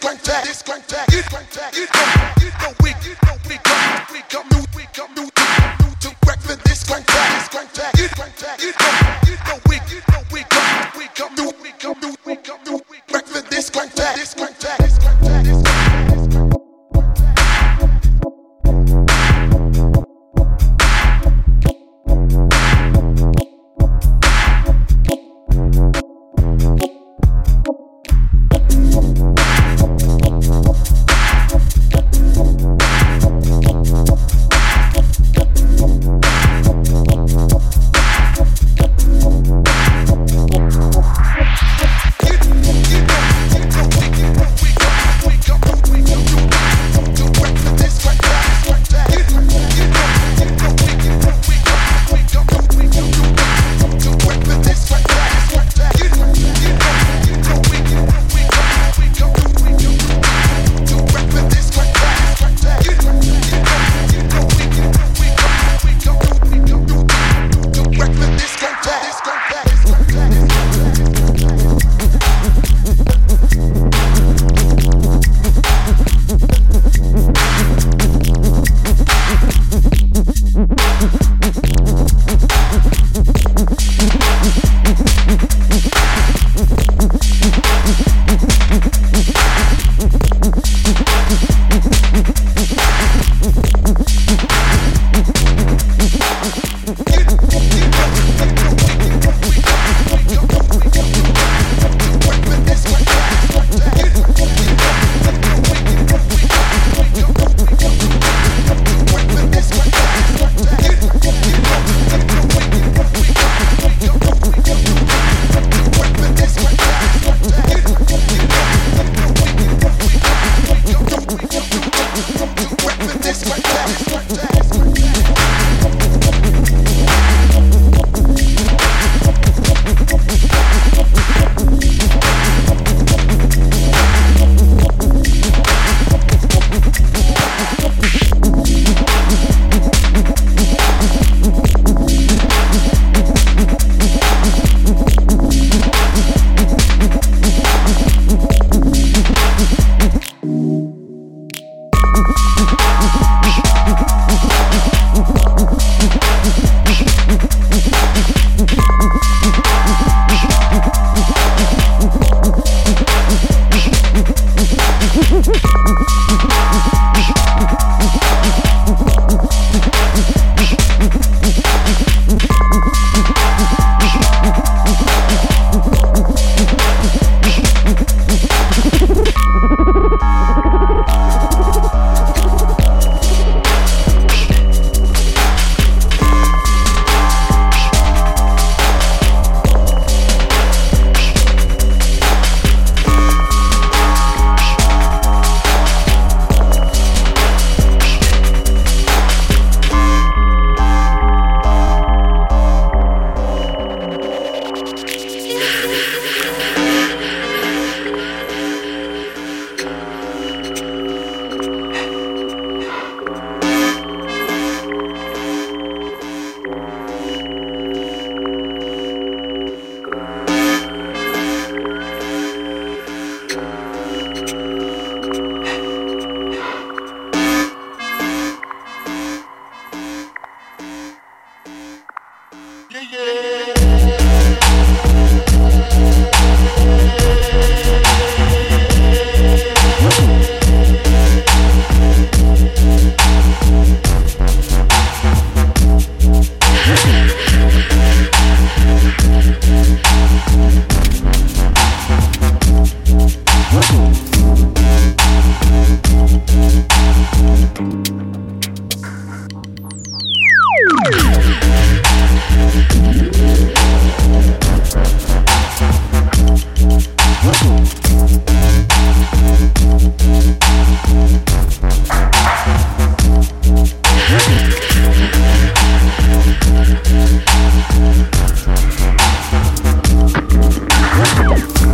discontent, discontent, you don't, you don't, you don't, come, we come, new, we come, new, new to breakfast, discontent, discontent, you don't, you don't.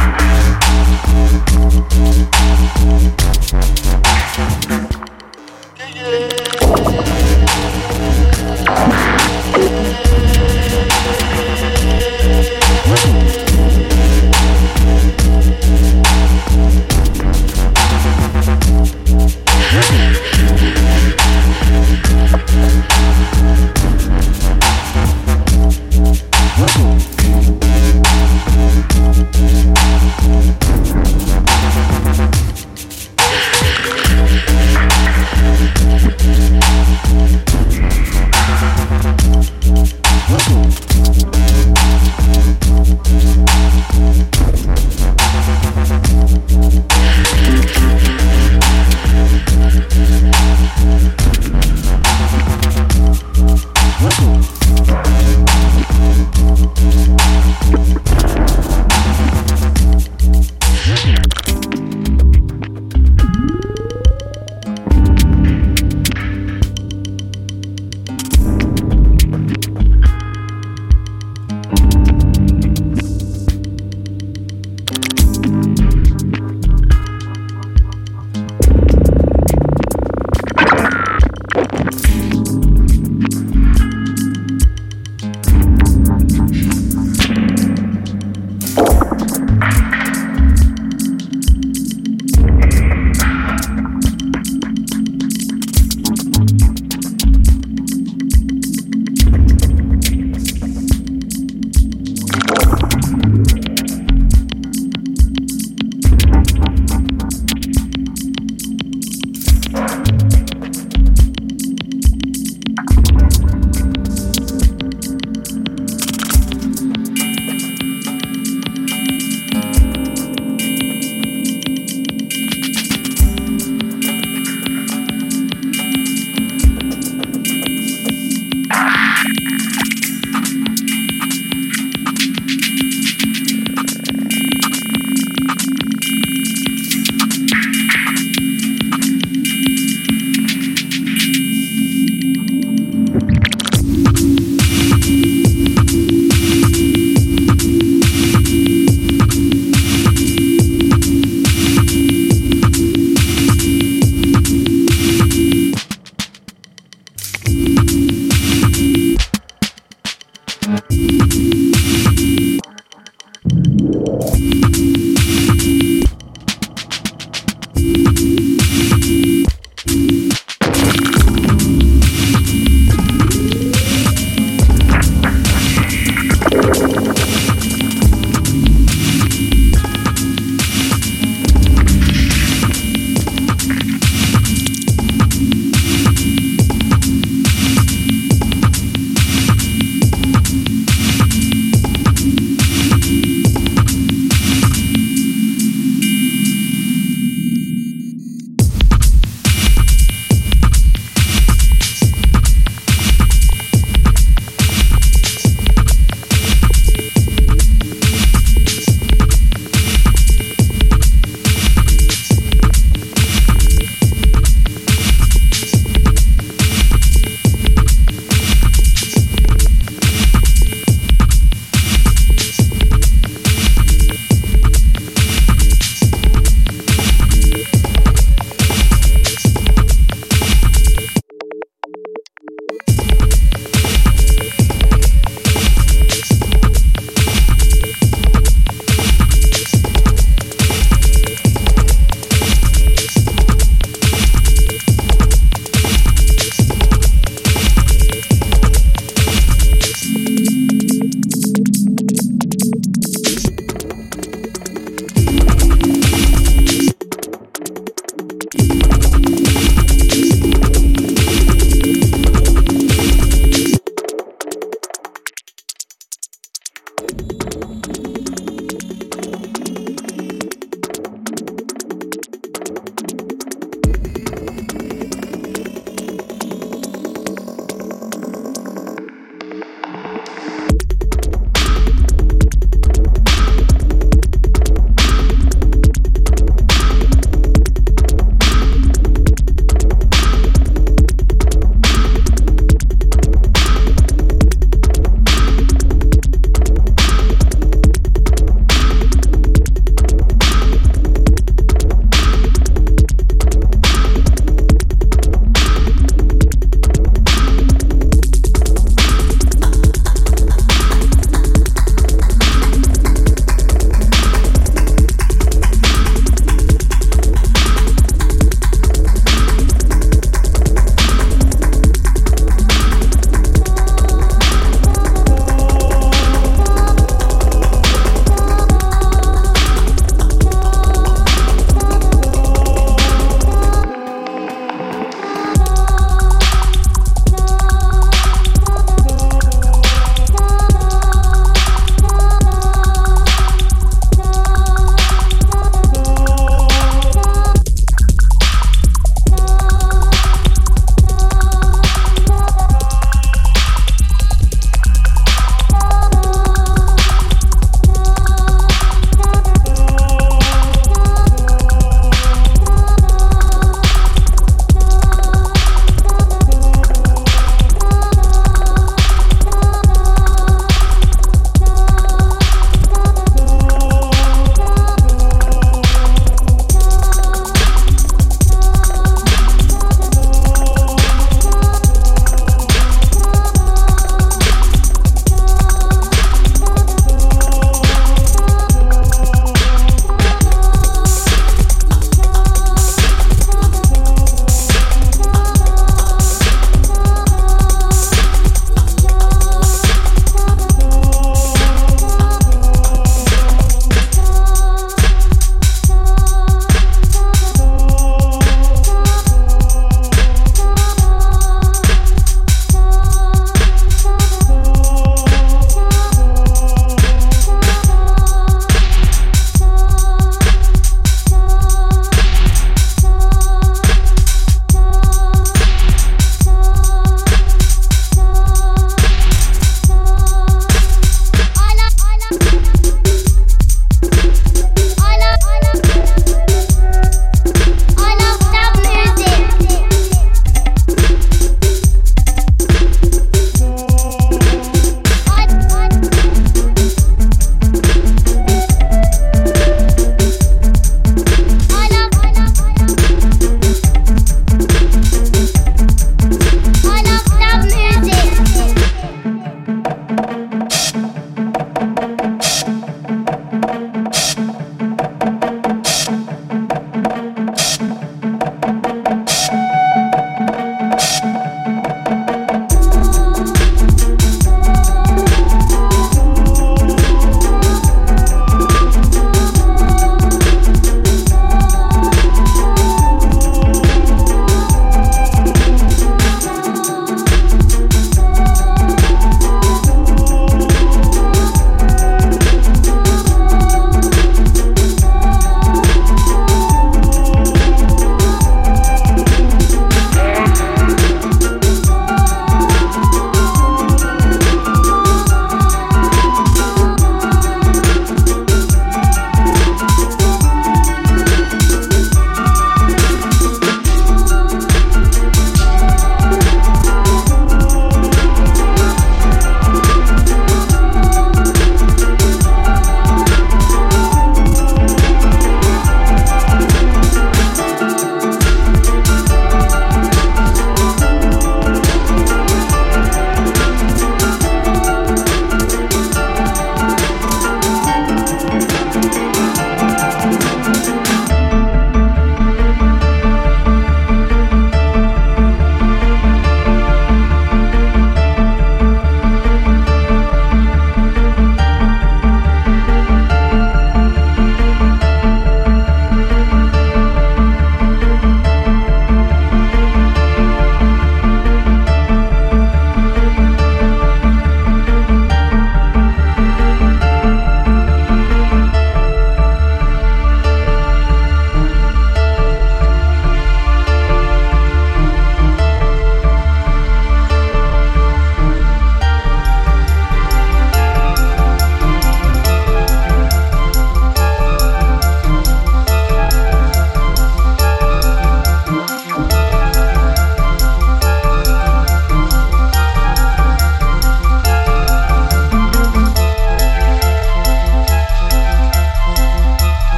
Thank you.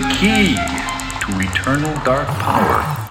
Key to eternal dark power.